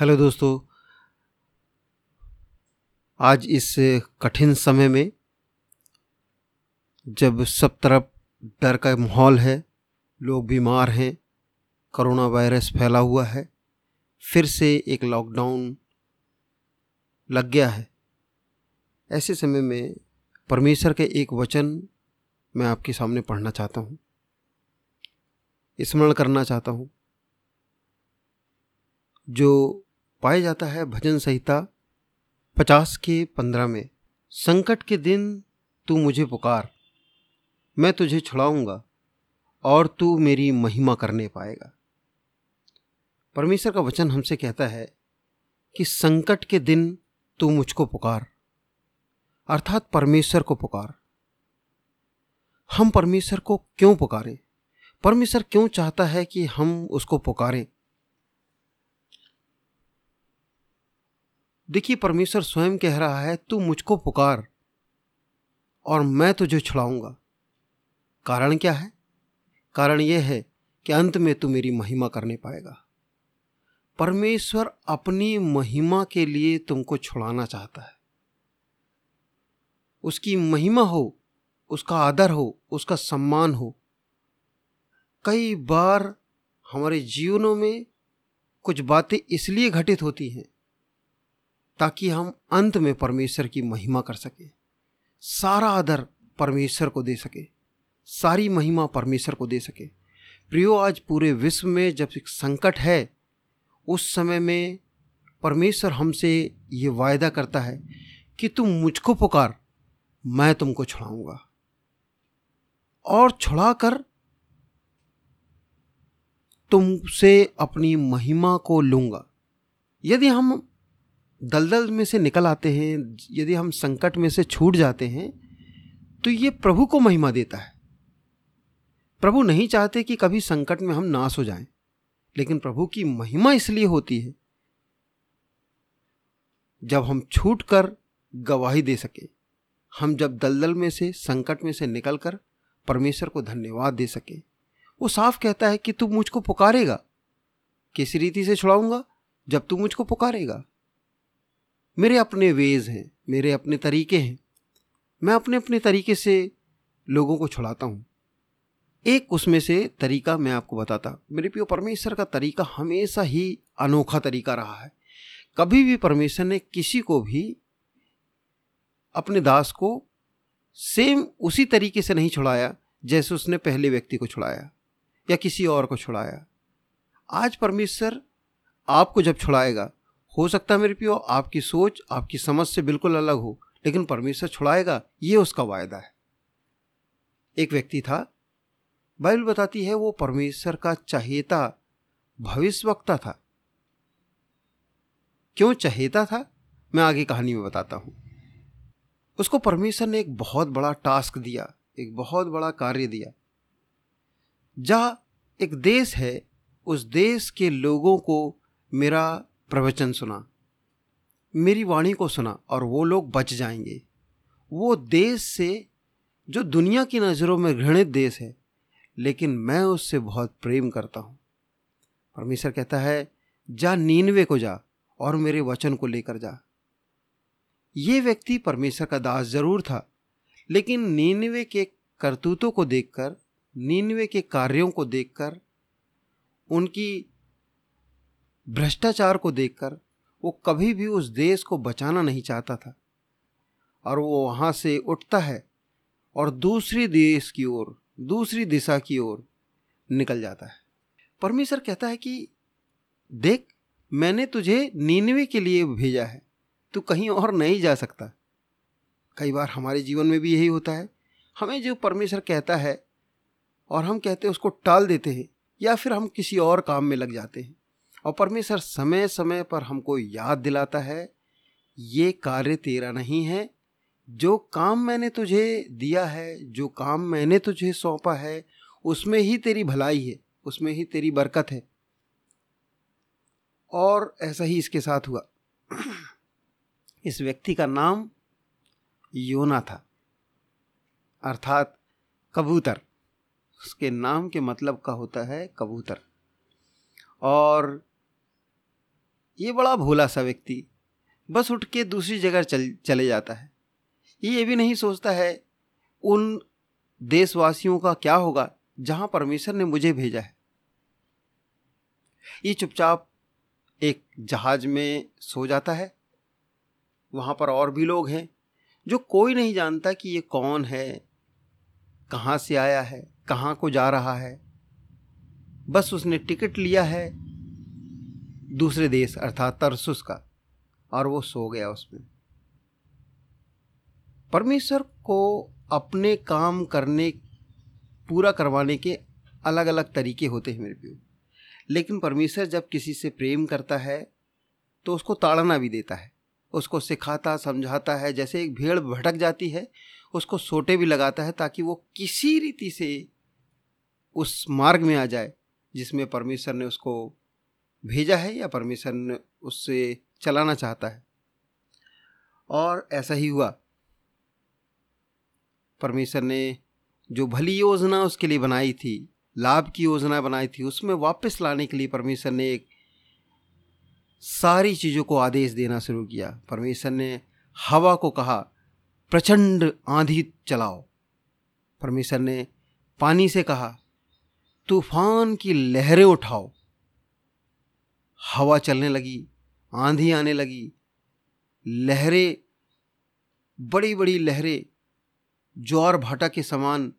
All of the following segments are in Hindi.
हेलो दोस्तों, आज इस कठिन समय में जब सब तरफ़ डर का माहौल है, लोग बीमार हैं, कोरोना वायरस फैला हुआ है, फिर से एक लॉकडाउन लग गया है। ऐसे समय में परमेश्वर के एक वचन मैं आपके सामने पढ़ना चाहता हूँ, स्मरण करना चाहता हूँ, जो पाया जाता है भजन संहिता पचास के पंद्रह में। संकट के दिन तू मुझे पुकार, मैं तुझे छुड़ाऊँगा और तू मेरी महिमा करने पाएगा। परमेश्वर का वचन हमसे कहता है कि संकट के दिन तू मुझको पुकार, अर्थात परमेश्वर को पुकार। हम परमेश्वर को क्यों पुकारें? परमेश्वर क्यों चाहता है कि हम उसको पुकारें? देखिए, परमेश्वर स्वयं कह रहा है, तू मुझको पुकार और मैं तुझे छुड़ाऊँगा। कारण क्या है? कारण यह है कि अंत में तू मेरी महिमा करने पाएगा। परमेश्वर अपनी महिमा के लिए तुमको छुड़ाना चाहता है। उसकी महिमा हो, उसका आदर हो, उसका सम्मान हो। कई बार हमारे जीवनों में कुछ बातें इसलिए घटित होती हैं ताकि हम अंत में परमेश्वर की महिमा कर सकें। सारा आदर परमेश्वर को दे सके। सारी महिमा परमेश्वर को दे सके। प्रियो, आज पूरे विश्व में जब एक संकट है, उस समय में परमेश्वर हमसे ये वायदा करता है कि तुम मुझको पुकार, मैं तुमको छुड़ाऊँगा। और छुड़ा कर तुमसे अपनी महिमा को लूँगा। यदि हम दलदल में से निकल आते हैं, यदि हम संकट में से छूट जाते हैं तो ये प्रभु को महिमा देता है। प्रभु नहीं चाहते कि कभी संकट में हम नाश हो जाएँ, लेकिन प्रभु की महिमा इसलिए होती है, जब हम छूट कर गवाही दे सके, हम जब दलदल में से, संकट में से निकलकर परमेश्वर को धन्यवाद दे सके, वो साफ़ कहता है कि तू मुझको पुकारेगा, किस रीति से छुड़ाऊँगा, जब तू मुझको पुकारेगा। मेरे अपने वेज हैं, मेरे अपने तरीके हैं। मैं अपने अपने तरीके से लोगों को छुड़ाता हूँ। एक उसमें से तरीका मैं आपको बताता। मेरे प्रियो, परमेश्वर का तरीका हमेशा ही अनोखा तरीका रहा है। कभी भी परमेश्वर ने किसी को भी अपने दास को सेम उसी तरीके से नहीं छुड़ाया, जैसे उसने पहले व्यक्ति को छुड़ाया या किसी और को छुड़ाया। आज परमेश्वर आपको जब छुड़ाएगा हो सकता है मेरे पियो, आपकी सोच, आपकी समझ से बिल्कुल अलग हो, लेकिन परमेश्वर छुड़ाएगा, ये उसका वायदा है। एक व्यक्ति था, बाइबल बताती है वो परमेश्वर का चहेता, भविष्यवक्ता था। क्यों चहेता था? मैं आगे कहानी में बताता हूँ। उसको परमेश्वर ने एक बहुत बड़ा टास्क दिया, एक बहुत बड़ा कार्य दिया। जहाँ एक देश है, उस देश के लोगों को मेरा प्रवचन सुना। मेरी वाणी को सुना और वो लोग बच जाएँगे। वो देश से, जो दुनिया की नज़रों में घृणित देश है, लेकिन मैं उससे बहुत प्रेम करता हूँ। परमेश्वर कहता है, जा नीनवे को जा और मेरे वचन को लेकर जा। ये व्यक्ति परमेश्वर का दास ज़रूर था, लेकिन नीनवे के करतूतों को देखकर, नीनवे के कार्यों को देखकर, उनकी भ्रष्टाचार को देखकर वो कभी भी उस देश को बचाना नहीं चाहता था। और वो वहाँ से उठता है और दूसरी देश की ओर, दूसरी दिशा की ओर निकल जाता है। परमेश्वर कहता है कि, देख, मैंने तुझे नीनवे के लिए भेजा है। तू कहीं और नहीं जा सकता। कई बार हमारे जीवन में भी यही होता है। हमें जो परमेश्वर कहता है और हम कहते हैं उसको टाल देते हैं या फिर हम किसी और काम में लग जाते हैं। और परमेश्वर समय समय पर हमको याद दिलाता है, ये कार्य तेरा नहीं है। जो काम मैंने तुझे दिया है, जो काम मैंने तुझे सौंपा है, उसमें ही तेरी भलाई है, उसमें ही तेरी बरकत है। और ऐसा ही इसके साथ हुआ। इस व्यक्ति का नाम योना था, अर्थात कबूतर। उसके नाम के मतलब का होता है कबूतर। और ये बड़ा भोला सा व्यक्ति बस उठ के दूसरी जगह चल, चले जाता है। ये ये भी नहीं सोचता है, उन देशवासियों का क्या होगा जहाँ परमेश्वर ने मुझे भेजा है। ये चुपचाप एक जहाज़ में सो जाता है। वहाँ पर और भी लोग हैं, जो कोई नहीं जानता कि ये कौन है, कहाँ से आया है, कहाँ को जा रहा है। बस उसने टिकट लिया है दूसरे देश, अर्थात तरसुस का, और वो सो गया उसमें। परमेश्वर को अपने काम करने, पूरा करवाने के अलग अलग तरीके होते हैं मेरे प्यो लेकिन परमेश्वर जब किसी से प्रेम करता है तो उसको ताड़ना भी देता है। उसको सिखाता, समझाता है, जैसे एक भेड़ भटक जाती है, उसको सोटे भी लगाता है, ताकि वो किसी रीति से उस मार्ग में आ जाए, जिसमें परमेश्वर ने उसको भेजा है या परमेश्वर ने उससे चलाना चाहता है? और ऐसा ही हुआ। परमेश्वर ने जो भली योजना उसके लिए बनाई थी, लाभ की योजना बनाई थी, उसमें वापस लाने के लिए परमेश्वर ने एक सारी चीज़ों को आदेश देना शुरू किया। परमेश्वर ने हवा को कहा, प्रचंड आंधी चलाओ। परमेश्वर ने पानी से कहा, तूफ़ान की लहरें उठाओ। हवा चलने लगी, आंधी आने लगी। लहरें बड़ी बड़ी लहरें, ज्वार भाटा के समान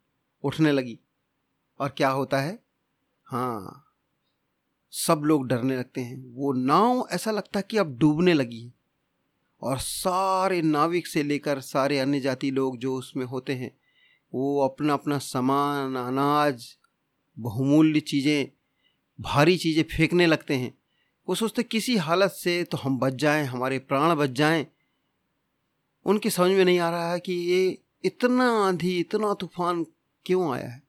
उठने लगी। और क्या होता है? हाँ सब लोग डरने लगते हैं। वो नाव ऐसा लगता है कि अब डूबने लगी है। और सारे नाविक से लेकर सारे अन्य जाति लोग जो उसमें होते हैं, वो अपना अपना सामान, अनाज, बहुमूल्य चीज़ें, भारी चीज़ें फेंकने लगते हैं। वो सोचते, किसी हालत से तो हम बच जाएँ, हमारे प्राण बच जाएँ। उनकी समझ में नहीं आ रहा है कि ये इतना आंधी, इतना तूफ़ान क्यों आया है?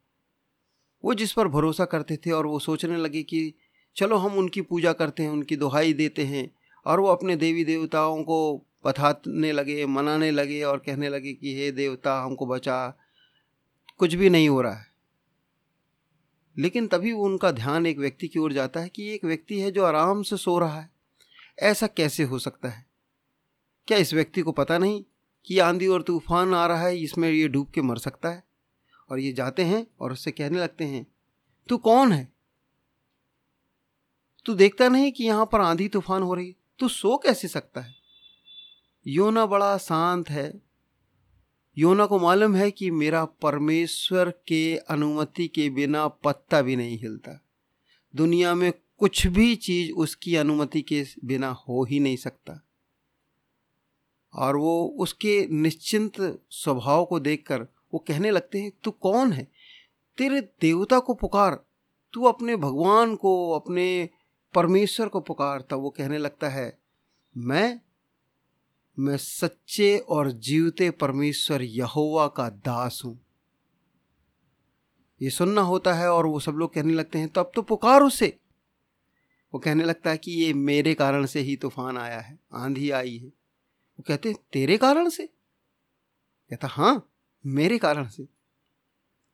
वो जिस पर भरोसा करते थे और वो सोचने लगे कि चलो हम उनकी पूजा करते हैं, उनकी दुहाई देते हैं, और वो अपने देवी देवताओं को बताने लगे, मनाने लगे और कहने लगे कि, हे देवता, हमको बचा। कुछ भी नहीं हो रहा है। लेकिन तभी उनका ध्यान एक व्यक्ति की ओर जाता है कि एक व्यक्ति है जो आराम से सो रहा है। ऐसा कैसे हो सकता है? क्या इस व्यक्ति को पता नहीं कि आंधी और तूफ़ान आ रहा है, इसमें ये डूब के मर सकता है? और ये जाते हैं और उससे कहने लगते हैं, तू कौन है? तू देखता नहीं कि यहाँ पर आंधी तूफ़ान हो रही तू सो कैसे सकता है? योना बड़ा शांत है योना को मालूम है कि मेरा परमेश्वर के अनुमति के बिना पत्ता भी नहीं हिलता। दुनिया में कुछ भी चीज़ उसकी अनुमति के बिना हो ही नहीं सकता। और वो उसके निश्चिंत स्वभाव को देखकर वो कहने लगते हैं, तू कौन है? तेरे देवता को पुकार। तू अपने भगवान को, अपने परमेश्वर को पुकार। तब वो कहने लगता है, मैं मैं सच्चे और जीवते परमेश्वर यहोवा का दास हूँ। ये सुनना होता है और वो सब लोग कहने लगते हैं तो अब तो पुकार उसे। वो कहने लगता है कि ये मेरे कारण से ही तूफ़ान आया है, आंधी आई है। वो कहते हैं, तेरे कारण से? कहता हाँ मेरे कारण से।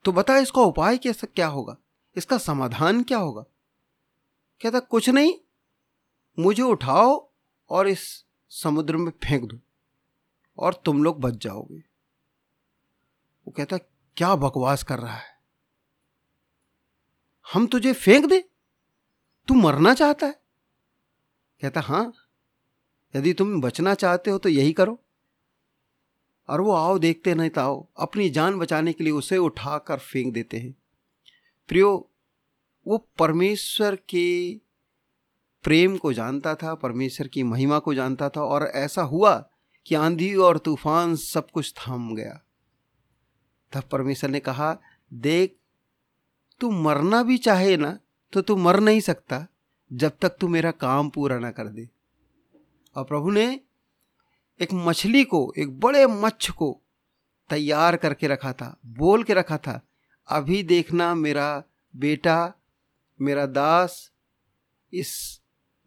तो बता, इसका उपाय कैसा, क्या होगा? इसका समाधान क्या होगा? कहता, कुछ नहीं, मुझे उठाओ और इस समुद्र में फेंक दो और तुम लोग बच जाओगे। वो कहता, क्या बकवास कर रहा है? हम तुझे फेंक दे? तू मरना चाहता है? कहता, हाँ, यदि तुम बचना चाहते हो तो यही करो। और वो आओ, देखते नहीं तो आओ। अपनी जान बचाने के लिए उसे उठाकर फेंक देते हैं। प्रियो, वो परमेश्वर के प्रेम को जानता था, परमेश्वर की महिमा को जानता था और ऐसा हुआ कि आंधी और तूफ़ान सब कुछ थाम गया। तब परमेश्वर ने कहा, देख, तू मरना भी चाहे ना तो तू मर नहीं सकता, जब तक तू मेरा काम पूरा ना कर दे। और प्रभु ने एक मछली को, एक बड़े मच्छ को तैयार करके रखा था, बोल के रखा था, अभी देखना मेरा बेटा, मेरा दास, इस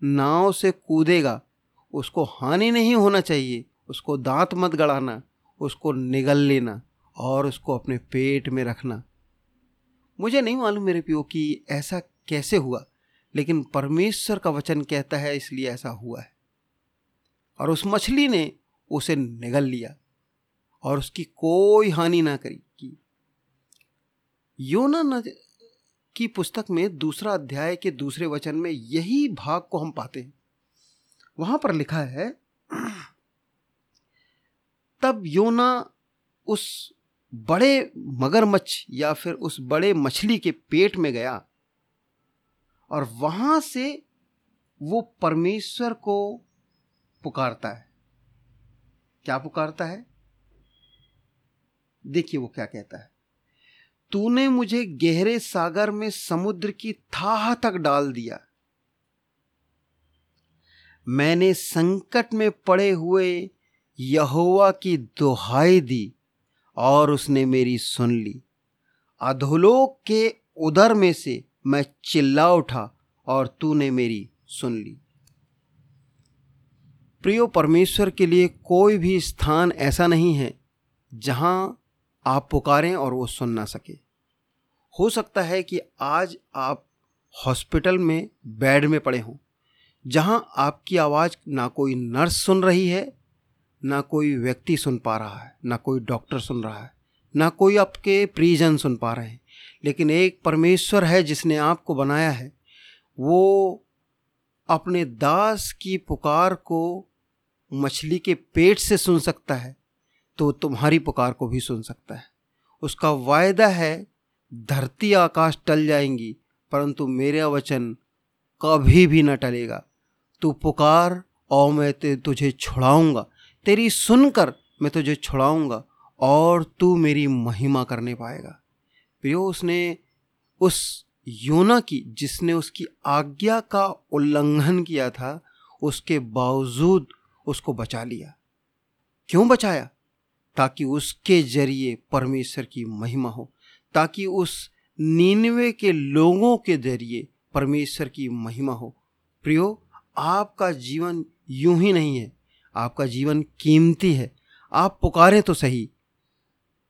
नाव से कूदेगा। उसको हानि नहीं होना चाहिए। उसको दांत मत गड़ाना। उसको निगल लेना और उसको अपने पेट में रखना। मुझे नहीं मालूम मेरे पियो कि ऐसा कैसे हुआ, लेकिन परमेश्वर का वचन कहता है, इसलिए ऐसा हुआ है। और उस मछली ने उसे निगल लिया और उसकी कोई हानि ना करी की योना की पुस्तक में दूसरा अध्याय के दूसरे वचन में यही भाग को हम पाते हैं। वहाँ पर लिखा है, तब योना उस बड़े मगरमच्छ या फिर उस बड़े मछली के पेट में गया और वहाँ से वो परमेश्वर को पुकारता है। क्या पुकारता है? देखिए वो क्या कहता है। तूने मुझे गहरे सागर में समुद्र की थाह तक डाल दिया। मैंने संकट में पड़े हुए यहोवा की दुहाई दी और उसने मेरी सुन ली। अधोलोक के उदर में से मैं चिल्ला उठा और तूने मेरी सुन ली। प्रियो, परमेश्वर के लिए कोई भी स्थान ऐसा नहीं है जहाँ आप पुकारें और वो सुन ना सके। हो सकता है कि आज आप हॉस्पिटल में, बेड में पड़े हों, जहाँ आपकी आवाज़ ना कोई नर्स सुन रही है, ना कोई व्यक्ति सुन पा रहा है, ना कोई डॉक्टर सुन रहा है, ना कोई आपके प्रिजन सुन पा रहे हैं। लेकिन एक परमेश्वर है जिसने आपको बनाया है, वो अपने दास की पुकार को मछली के पेट से सुन सकता है तो तुम्हारी पुकार को भी सुन सकता है। उसका वायदा है, धरती आकाश टल जाएँगी, परंतु मेरा वचन कभी भी न टलेगा। तू पुकार और मैं ते, तुझे छुड़ाऊँगा। तेरी सुनकर मैं तुझे छुड़ाऊँगा, और तू मेरी महिमा करने पाएगा। प्रियो, उसने उस योना की, जिसने उसकी आज्ञा का उल्लंघन किया था, उसके बावजूद उसको बचा लिया। क्यों बचाया? ताकि उसके ज़रिए परमेश्वर की महिमा हो, ताकि उस नीनवे के लोगों के ज़रिए परमेश्वर की महिमा हो। प्रियो, आपका जीवन यूँ ही नहीं है। आपका जीवन कीमती है। आप पुकारें तो सही।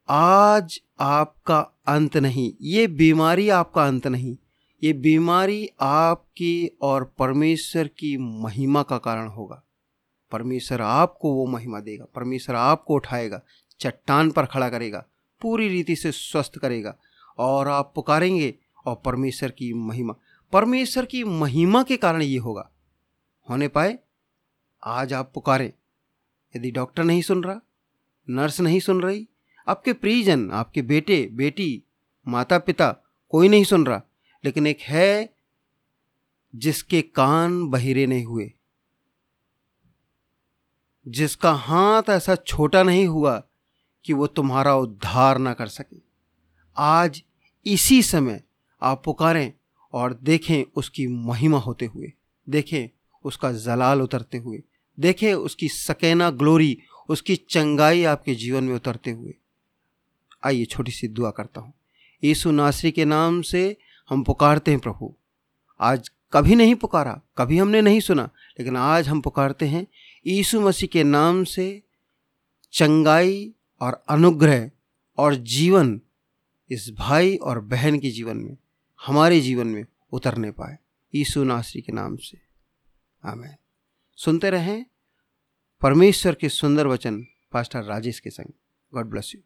आज आपका अंत नहीं। ये बीमारी आपका अंत नहीं। ये बीमारी आपकी और परमेश्वर की महिमा का कारण होगा। परमेश्वर आपको वो महिमा देगा, परमेश्वर आपको उठाएगा, चट्टान पर खड़ा करेगा, पूरी रीति से स्वस्थ करेगा और आप पुकारेंगे और परमेश्वर की महिमा, परमेश्वर की महिमा के कारण ये होगा। होने पाए, आज आप पुकारें। यदि डॉक्टर नहीं सुन रहा, नर्स नहीं सुन रही, आपके प्रियजन, आपके बेटे, बेटी माता पिता कोई नहीं सुन रहा, लेकिन एक है जिसके कान बहिरे नहीं हुए। जिसका हाथ ऐसा छोटा नहीं हुआ कि वो तुम्हारा उद्धार ना कर सके। आज इसी समय आप पुकारें और देखें उसकी महिमा होते हुए, देखें उसका जलाल उतरते हुए, देखें उसकी सकेना ग्लोरी, उसकी चंगाई आपके जीवन में उतरते हुए। आइए छोटी सी दुआ करता हूँ। यीशु नासरी के नाम से हम पुकारते हैं प्रभु। आज कभी नहीं पुकारा, कभी हमने नहीं सुना, लेकिन आज हम पुकारते हैं यीशु मसीह के नाम से चंगाई और अनुग्रह और जीवन इस भाई और बहन के जीवन में, हमारे जीवन में उतरने पाए। यीशु नासरी के नाम से। आमेन। सुनते रहें परमेश्वर के सुंदर वचन, पास्टर राजेश के संग। God bless you.